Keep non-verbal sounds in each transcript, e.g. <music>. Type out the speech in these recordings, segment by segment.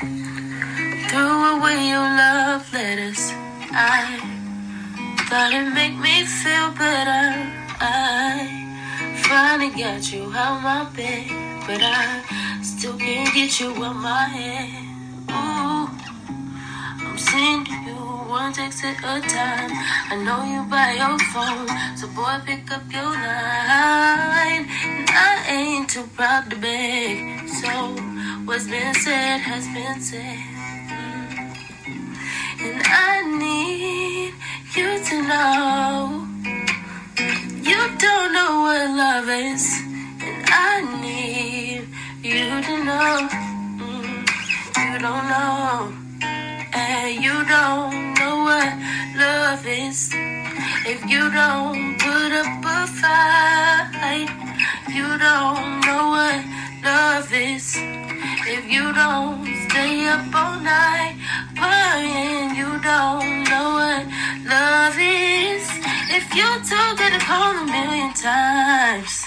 Threw away your love letters. I thought it'd make me feel better. I finally got you out my bed, but I still can't get you out my head. Ooh, I'm sending you one text at a time. I know you by your phone, so boy, pick up your line. And I ain't too proud to beg, so what's been said has been said. Mm. And I need you to know you don't know what love is, and I need you to know mm, you don't know, and you don't know what love is. If you don't put up a fight, you don't know what love is. If you don't stay up all night, praying, you don't know what love is. If you told her to call a million times,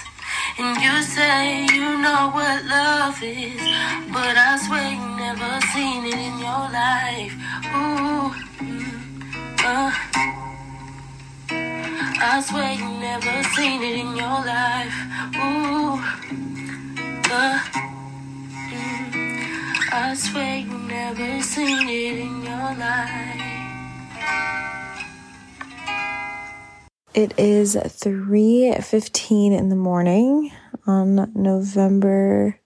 and you say you know what love is, but I swear you never seen it in your life. Ooh, uh. I swear you never seen it in your life. Ooh, uh, I swear you never seen it in your life. It is 3:15 in the morning on November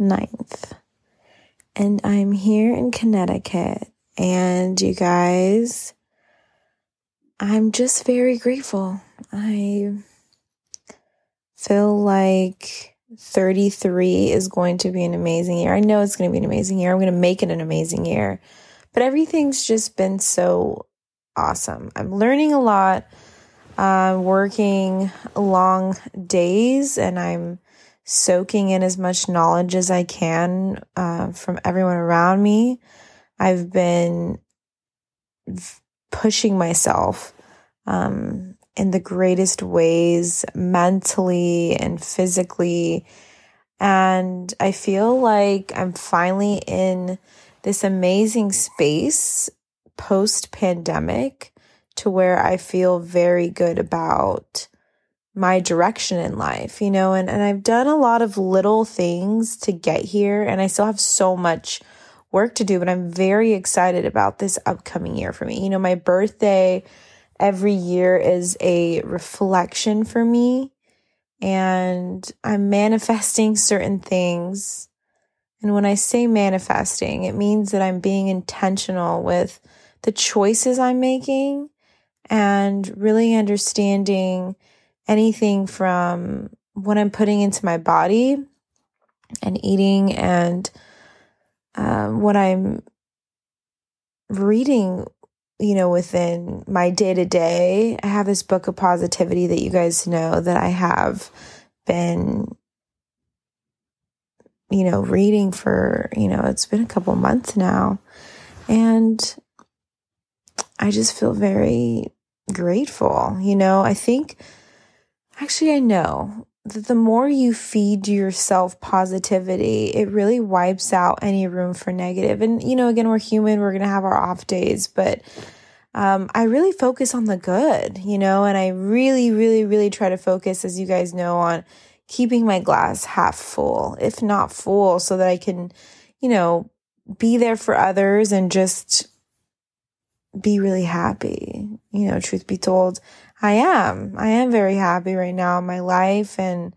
9th. And I'm here in Connecticut and you guys I'm just very grateful. I feel like 33 is going to be an amazing year. I know it's going to be an amazing year. I'm going to make it an amazing year. But everything's just been so awesome. I'm learning a lot, uh, working long days, and I'm soaking in as much knowledge as I can uh, from everyone around me. I've been pushing myself um, in the greatest ways, mentally and physically. And I feel like I'm finally in this amazing space post pandemic to where I feel very good about my direction in life, you know, and, and I've done a lot of little things to get here and I still have so much work to do, but I'm very excited about this upcoming year for me. You know, my birthday every year is a reflection for me, and I'm manifesting certain things. And when I say manifesting, it means that I'm being intentional with the choices I'm making and really understanding anything from what I'm putting into my body and eating and um, what I'm reading, you know, within my day to day, I have this book of positivity that you guys know that I have been, you know, reading for, you know, it's been a couple months now. And I just feel very grateful. You know, I think, actually, I know the more you feed yourself positivity, it really wipes out any room for negative. And, you know, again, we're human, we're going to have our off days, but um, I really focus on the good, you know, and I really, really, really try to focus, as you guys know, on keeping my glass half full, if not full, so that I can, you know, be there for others and just be really happy. You know, truth be told, I am. I am very happy right now in my life and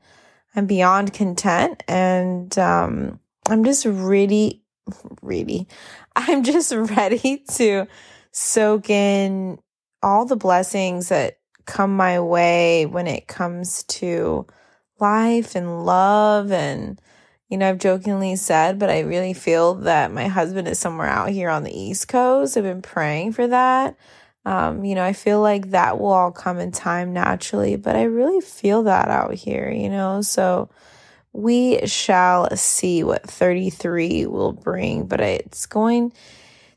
I'm beyond content. And um, I'm just really, <laughs> really, I'm just <laughs> ready to soak in all the blessings that come my way when it comes to life and love. And, you know, I've jokingly said, but I really feel that my husband is somewhere out here on the East Coast. I've been praying for that. Um, you know, I feel like that will all come in time naturally, but I really feel that out here, you know? So we shall see what 33 will bring, but it's going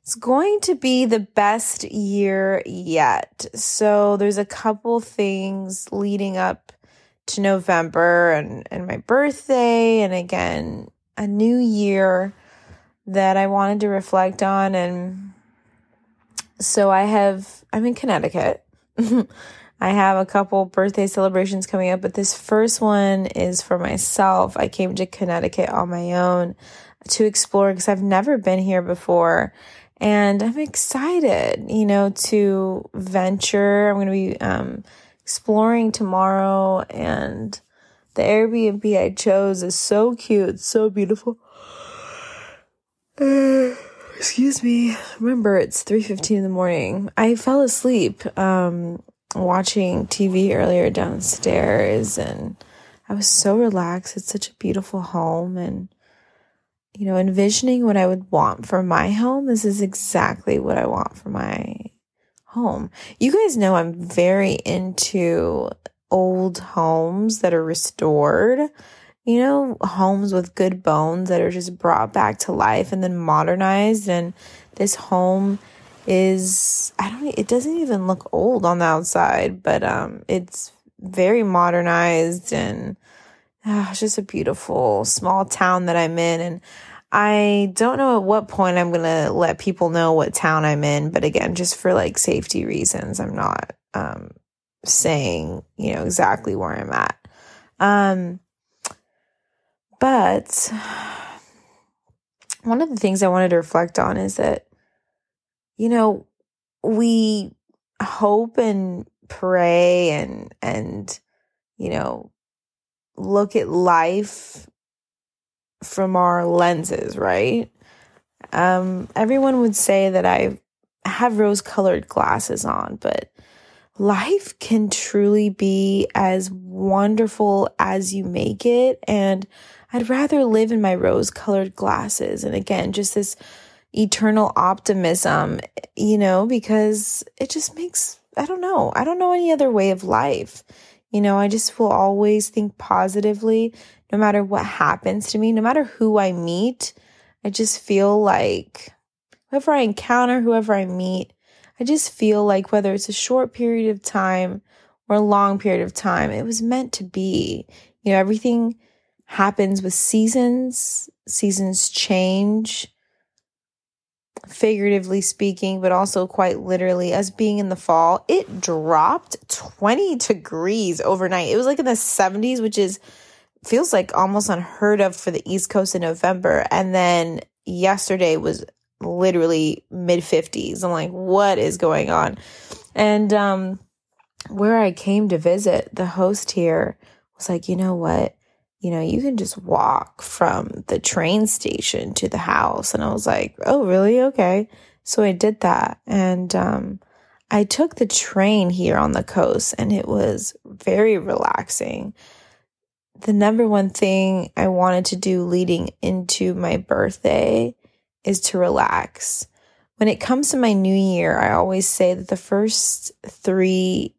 it's going to be the best year yet. So there's a couple things leading up to November and, and my birthday and again a new year that I wanted to reflect on. And so I have, I'm in Connecticut. <laughs> I have a couple birthday celebrations coming up, but this first one is for myself. I came to Connecticut on my own to explore because I've never been here before. And I'm excited, you know, to venture. I'm going to be um, exploring tomorrow, and the Airbnb I chose is so cute, so beautiful. <sighs> <sighs> Excuse me. Remember, it's 3:15 in the morning. I fell asleep um, watching TV earlier downstairs, and I was so relaxed. It's such a beautiful home, and you know, envisioning what I would want for my home, this is exactly what I want for my home. You guys know I'm very into old homes that are restored. You know, homes with good bones that are just brought back to life and then modernized. And this home is, I don't, it doesn't even look old on the outside, but um, it's very modernized and uh, it's just a beautiful small town that I'm in. And I don't know at what point I'm going to let people know what town I'm in, but again, just for like safety reasons, I'm not um, saying, you know, exactly where I'm at. Um, but one of the things I wanted to reflect on is that, you know, we hope and pray and, and, you know, look at life from our lenses, right? Um, everyone would say that I have rose colored glasses on, but life can truly be as wonderful as you make it. And I'd rather live in my rose colored glasses. And again, just this eternal optimism, you know, because it just makes, I don't know, I don't know any other way of life. You know, I just will always think positively no matter what happens to me, no matter who I meet. I just feel like whoever I encounter, whoever I meet, I just feel like whether it's a short period of time or a long period of time, it was meant to be. You know, everything happens with seasons, seasons change, figuratively speaking, but also quite literally. As being in the fall, it dropped 20 degrees overnight. It was like in the 70s, which is feels like almost unheard of for the East Coast in November. And then yesterday was literally mid 50s. I'm like, what is going on? And um, where I came to visit, the host here was like, you know what? You know, you can just walk from the train station to the house. And I was like, oh, really? Okay. So I did that. And um, I took the train here on the coast, and it was very relaxing. The number one thing I wanted to do leading into my birthday is to relax. When it comes to my new year, I always say that the first three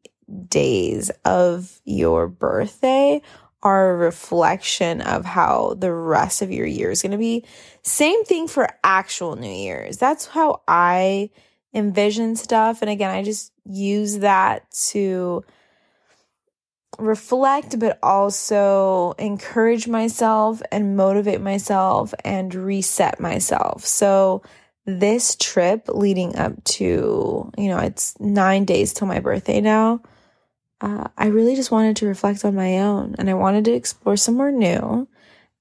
days of your birthday are a reflection of how the rest of your year is going to be. Same thing for actual New Year's. That's how I envision stuff. And again, I just use that to reflect, but also encourage myself and motivate myself and reset myself. So, this trip leading up to, you know, it's nine days till my birthday now. Uh, I really just wanted to reflect on my own and I wanted to explore somewhere new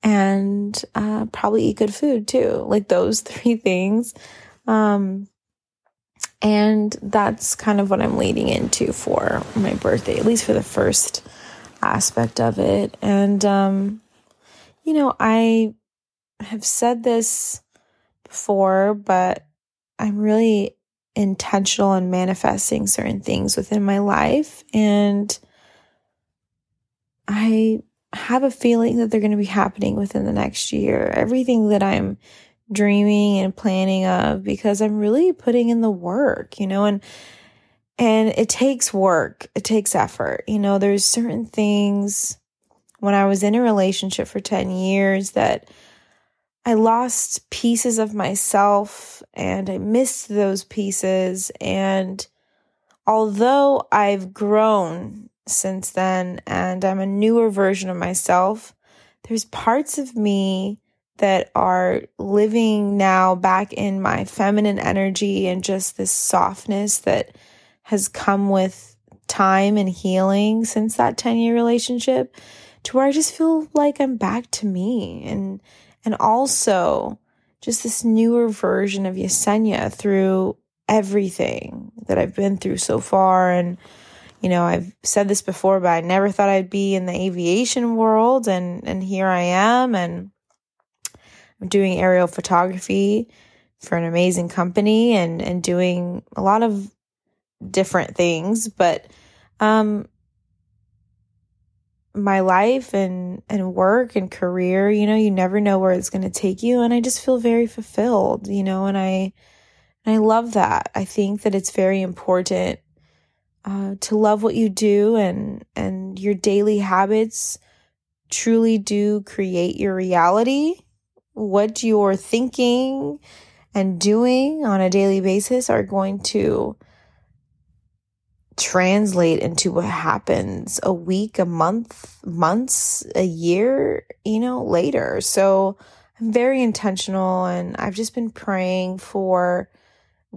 and uh, probably eat good food too. Like those <laughs> three things. Um, and that's kind of what I'm leading into for my birthday, at least for the first aspect of it. And, um, you know, I have said this before, but I'm really intentional in manifesting certain things within my life. And I have a feeling that they're going to be happening within the next year. Everything that I'm dreaming and planning of because I'm really putting in the work, you know, and and it takes work. It takes effort. You know, there's certain things when I was in a relationship for 10 years that I lost pieces of myself and I missed those pieces. And although I've grown since then and I'm a newer version of myself, there's parts of me that are living now back in my feminine energy and just this softness that has come with time and healing since that 10 year relationship to where I just feel like I'm back to me and and also just this newer version of Yesenia through everything that I've been through so far. And you know, I've said this before, but I never thought I'd be in the aviation world. And and here I am. And I'm doing aerial photography for an amazing company and and doing a lot of different things, but um my life and and work and career, you know, you never know where it's going to take you and I just feel very fulfilled, you know, and I and I love that. I think that it's very important uh, to love what you do and and your daily habits truly do create your reality what you're thinking and doing on a daily basis are going to translate into what happens a week, a month, months, a year, you know, later. So I'm very intentional and I've just been praying for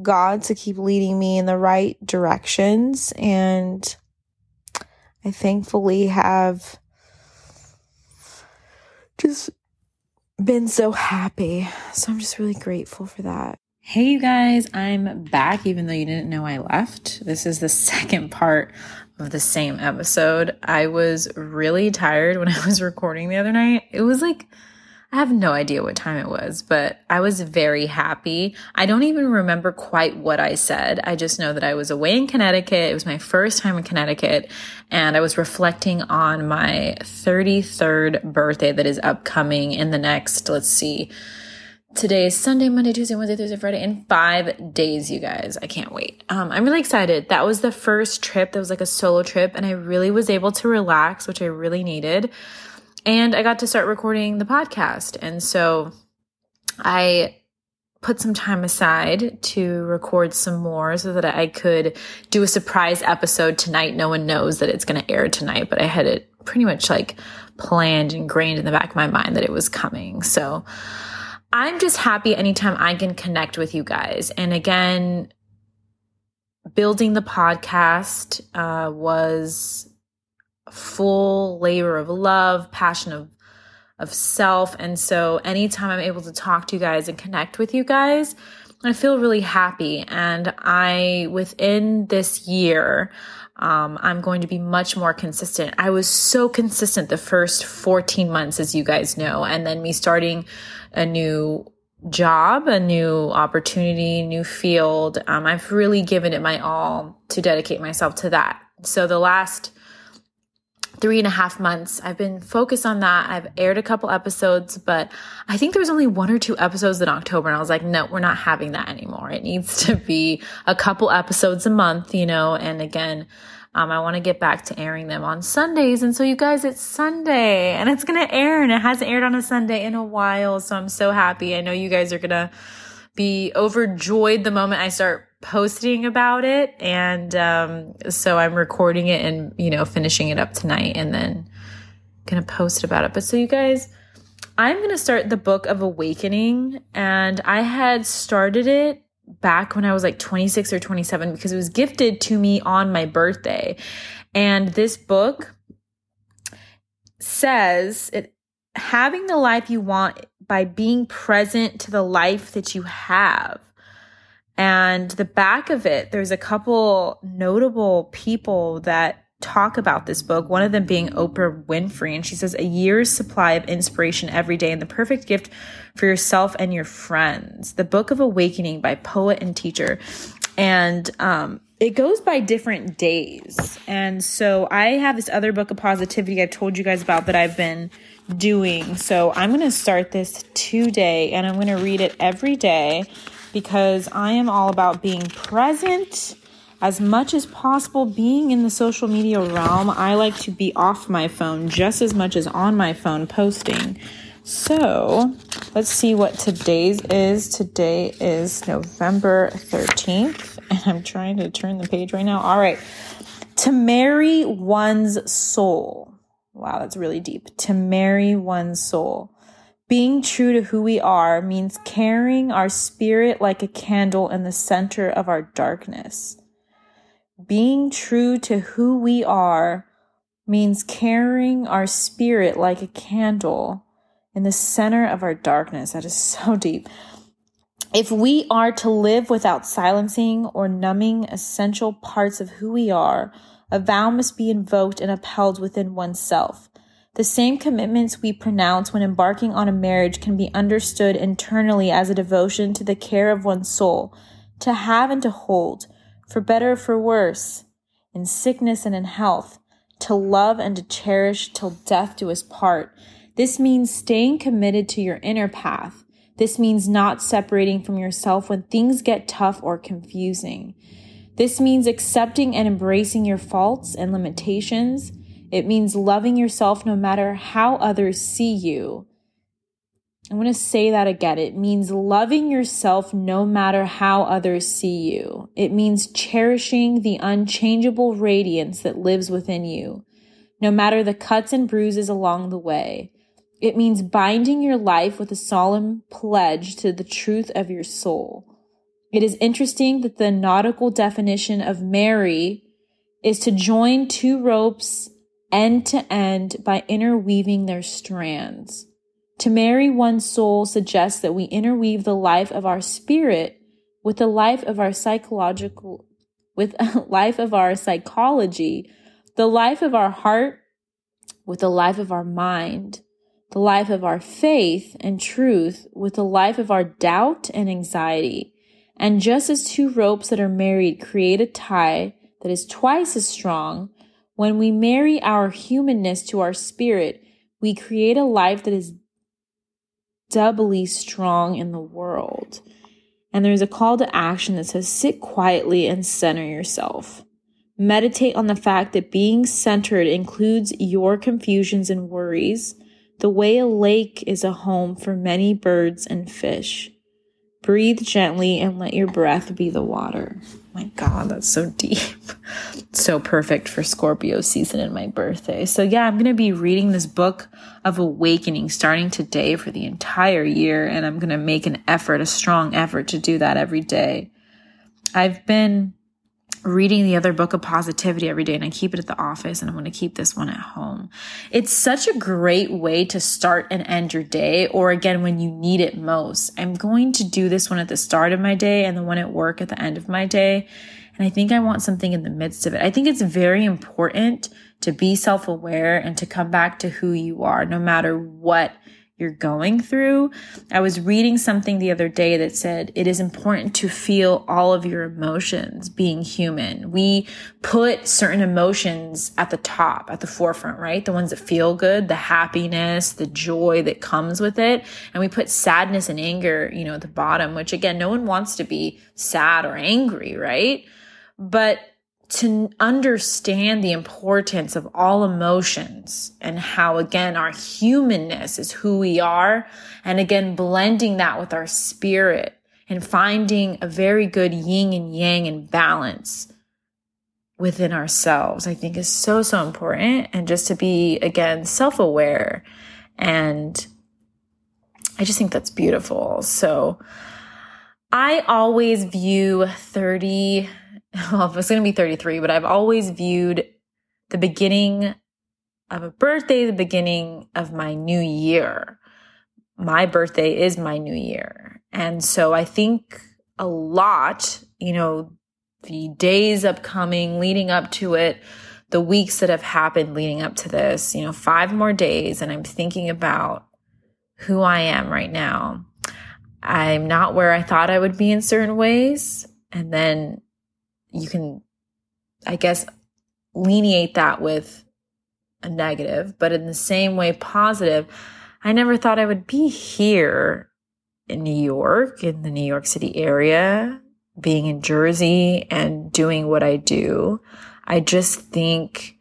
God to keep leading me in the right directions. And I thankfully have just been so happy. So I'm just really grateful for that. Hey, you guys, I'm back, even though you didn't know I left. This is the <laughs> second part of the same episode. I was really tired when <laughs> I was recording the other night. It was like, I have no idea what time it was, but I was very happy. I don't even remember quite what I said. I just know that I was away in Connecticut. It was my first time in Connecticut, and I was reflecting on my 33rd birthday that is upcoming in the next, let's see, today is Sunday, Monday, Tuesday, Wednesday, Thursday, Friday, in five days, you guys. I can't wait. Um, I'm really excited. That was the first trip that was like a solo trip, and I really was able to relax, which I really needed. And I got to start recording the podcast. And so I put some time aside to record some more so that I could do a surprise episode tonight. No one knows that it's going to air tonight, but I had it pretty much like planned and ingrained in the back of my mind that it was coming. So I'm just happy anytime I can connect with you guys. And again, building the podcast uh, was full labor of love, passion of of self. And so anytime I'm able to talk to you guys and connect with you guys, I feel really happy. And I, within this year, um, I'm going to be much more consistent. I was so consistent the first 14 months, as you guys know, and then me starting a new job, a new opportunity, new field. Um, I've really given it my all to dedicate myself to that. So the last three and a half months. I've been focused on that. I've aired a couple episodes, but I think there was only one or two episodes in October. And I was like, no, we're not having that anymore. It needs to be a couple episodes a month, you know, and again, um, I want to get back to airing them on Sundays. And so you guys, it's Sunday and it's going to air and it hasn't aired on a Sunday in a while. So I'm so happy. I know you guys are going to be overjoyed the moment I start posting about it. And um, so I'm recording it and, you know, finishing it up tonight and then to post about it. But so you guys, I'm to start the book of awakening. And I had started it back when I was like 26 or 27 because it was gifted to me on my birthday. And this book says it having the life you want by being present to the life that you have. And the back of it, there's a couple notable people that talk about this book, one of them being Oprah Winfrey. And she says, A year's supply of inspiration every day and the perfect gift for yourself and your friends. The Book of Awakening by poet and teacher. And um, it goes by different days. And so I have this other book of positivity I've told you guys about that I've been doing. So I'm going to start this today and I'm going to read it every day because I am all about being present as much as possible being in the social media realm. I like to be off my phone just as much as on my phone posting. So let's see what today's is. Today is November 13th, and I'm trying to turn the page right now. All right. To marry one's soul. Wow, that's really deep. To marry one's soul. Being true to who we are means carrying our spirit like a candle in the center of our darkness. Being true to who we are means carrying our spirit like a candle in the center of our darkness. That is <laughs> so deep. If we are to live without silencing or numbing essential parts of who we are, a vow must be invoked and upheld within oneself. The same commitments we pronounce when embarking on a marriage can be understood internally as a devotion to the care of one's soul, to have and to hold, for better or for worse, in sickness and in health, to love and to cherish till death do us part. This means staying committed to your inner path. This means not separating from yourself when things get tough or confusing. This means accepting and embracing your faults and limitations. It means loving yourself no matter how others see you. I want to say that again. It means loving yourself no matter how others see you. It means cherishing the unchangeable radiance that lives within you, no matter the cuts and bruises along the way. It means binding your life with a solemn pledge to the truth of your soul. It is interesting that the nautical definition of marry is to join two ropes end to end by interweaving their strands. To marry one soul suggests that we interweave the life of our spirit with the life of our psychological, with a <laughs> life of our psychology, the life of our heart with the life of our mind, the life of our faith and truth with the life of our doubt and anxiety. And just as two ropes that are married create a tie that is twice as strong, when we marry our humanness to our spirit, we create a life that is doubly strong in the world. And there's a call to action that says sit quietly and center yourself. Meditate on the fact that being centered includes your confusions and worries, the way a lake is a home for many birds and fish. Breathe gently and let your breath be the water. My God, that's so deep. <laughs> so perfect for Scorpio season and my birthday. So, yeah, I'm going to be reading this book of awakening starting today for the entire year. And I'm going to make an effort, a strong effort to do that every day. I've been reading the other book of positivity every day and I keep it at the office and I'm going to keep this one at home. It's such a great way to start and end your day or again when you need it most. I'm going to do this one at the start of my day and the one at work at the end of my day. And I think I want something in the midst of it. I think it's very important to be self-aware and to come back to who you are no matter what you're going through. I was reading something the other day that said it is important to feel all of your emotions being human. We put certain emotions at the top, at the forefront, right? The ones that feel good, the happiness, the joy that comes with it. And we put sadness and anger, you know, at the bottom, which again, no one wants to be sad or angry, right? But to understand the importance of all emotions and how again our humanness is who we are. And again blending that with our spirit and finding a very good yin and yang and balance within ourselves i think is so so important. And just to be again self-aware and i just think that's beautiful. So i always view 30 <laughs> well, it's going to be 33, but I've always viewed the beginning of a birthday, the beginning of my new year. My birthday is my new year. And so I think a lot, you know, the days upcoming leading up to it, the weeks that have happened leading up to this, you know, five more days. And I'm thinking about who I am right now. I'm not where I thought I would be in certain ways. And then you can, I guess, lineate that with a negative, but in the same way, positive. I never thought I would be here in New York, in the New York City area, being in Jersey and doing what I do. I just think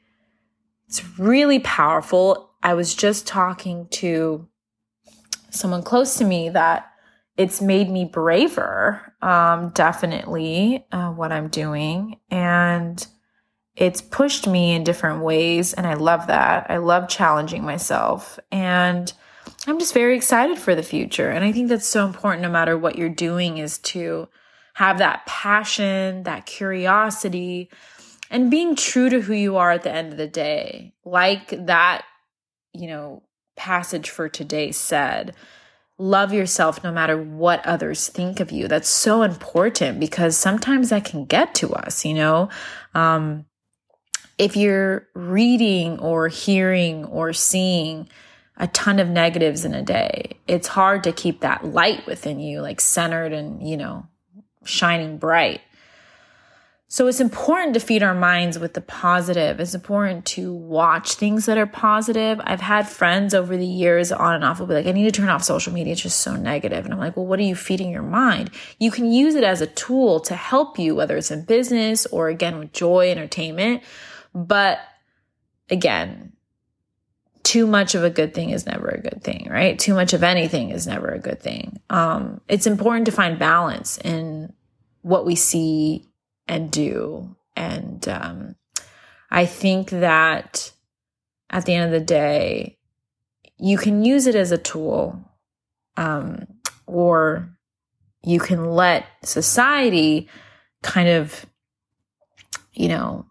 it's really powerful. I was just talking to someone close to me that it's made me braver, um, definitely, uh, what I'm doing. And it's pushed me in different ways. And I love that. I love challenging myself. And I'm just very excited for the future. And I think that's so important no matter what you're doing is to have that passion, that curiosity, and being true to who you are at the end of the day. Like that, you know, passage for today said, love yourself no matter what others think of you. That's so important because sometimes that can get to us, you know? Um, if you're reading or hearing or seeing a ton of negatives in a day, it's hard to keep that light within you, like centered and, you know, shining bright. So it's important to feed our minds with the positive. It's important to watch things that are positive. I've had friends over the years on and off will be like, I need to turn off social media. It's just so negative. And I'm like, well, what are you feeding your mind? You can use it as a tool to help you, whether it's in business or again with joy, entertainment. But again, too much of a good thing is never a good thing, right? Too much of anything is never a good thing. Um, it's important to find balance in what we see and do. And um, I think that at the end of the day, you can use it as a tool, um, or you can let society kind of, you know,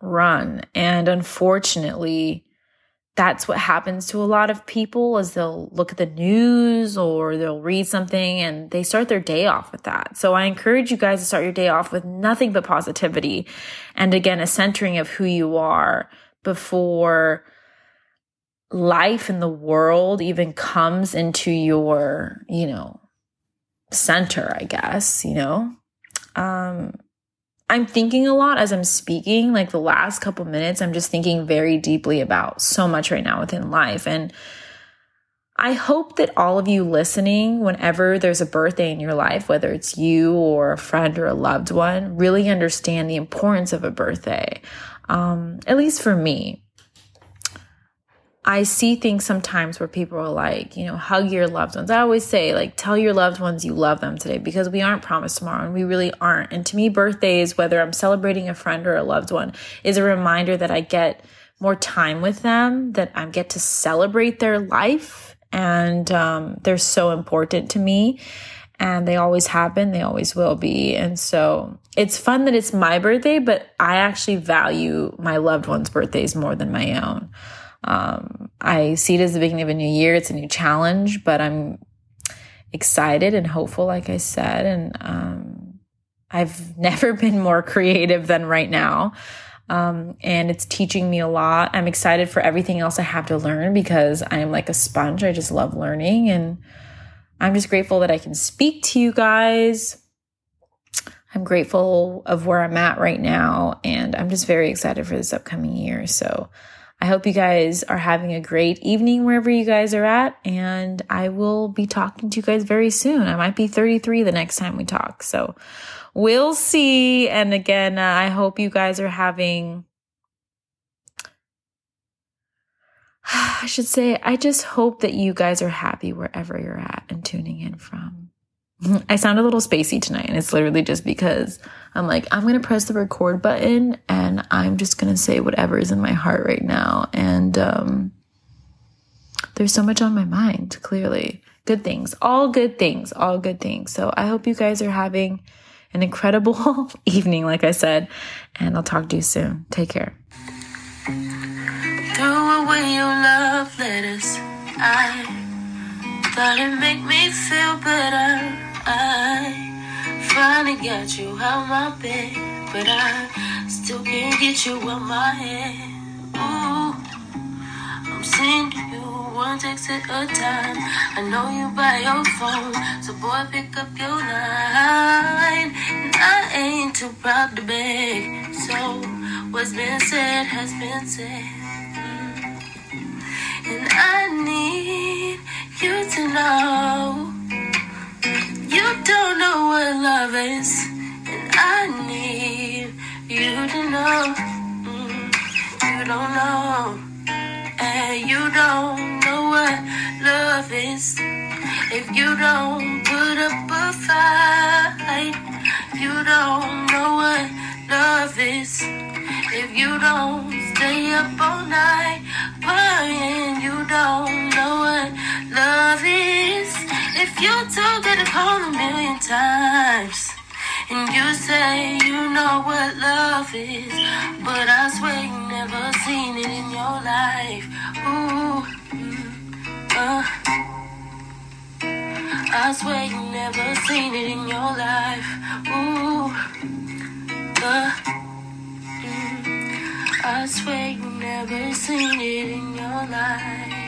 run. And unfortunately, that's what happens to a lot of people is they'll look at the news or they'll read something and they start their day off with that. So I encourage you guys to start your day off with nothing but positivity and again a centering of who you are before life in the world even comes into your, you know, center, I guess, you know. Um I'm thinking a lot as I'm speaking. Like the last couple minutes, I'm just thinking very deeply about so much right now within life. And I hope that all of you listening, whenever there's a birthday in your life, whether it's you or a friend or a loved one, really understand the importance of a birthday. Um, at least for me, I see things sometimes where people are like, you know, hug your loved ones. I always say, like, tell your loved ones you love them today because we aren't promised tomorrow and we really aren't. And to me, birthdays, whether I'm celebrating a friend or a loved one, is a reminder that I get more time with them, that I get to celebrate their life. And um, they're so important to me. And they always have been, they always will be. And so it's fun that it's my birthday, but I actually value my loved ones' birthdays more than my own. Um, I see it as the beginning of a new year. It's a new challenge, but I'm excited and hopeful, like I said. And um, I've <laughs> never been more creative than right now. Um, and it's teaching me a lot. I'm excited for everything else I have to learn because I'm like a sponge. I just love learning. And I'm just grateful that I can speak to you guys. I'm grateful of where I'm at right now. And I'm just very excited for this upcoming year. So, I hope you guys are having a great evening wherever you guys are at. And I will be talking to you guys very soon. I might be 33 the next time we talk. So we'll see. And again, uh, I hope you guys are having, <sighs> I should say, I just hope that you guys are happy wherever you're at and tuning in from. I sound a little spacey tonight, and it's literally just because I'm like, I'm to press the record button and I'm just to say whatever is in my heart right now. And um, there's so much on my mind, clearly. Good things, all good things, all good things. So I hope you guys are having an incredible <laughs> evening, like I said, and I'll talk to you soon. Take care. Throw away your love letters. I thought it make me feel better. I finally got you out my bed, but I still can't get you out my head. Ooh, I'm sending you one text at a time. I know you by your phone, so boy, pick up your line. And I ain't too proud to beg, so what's been said has been said. And I need you to know. You don't know what love is, and I need you to know. Mm, you don't know, and you don't know what love is. If you don't put up a fight, you don't know what love is. If you don't stay up all night, crying, you don't know what love You told me to call a million times. And you say you know what love is. But I swear you never seen it in your life. Ooh. Uh. I swear you never seen it in your life. Ooh. Uh. mm, I swear you never seen it in your life.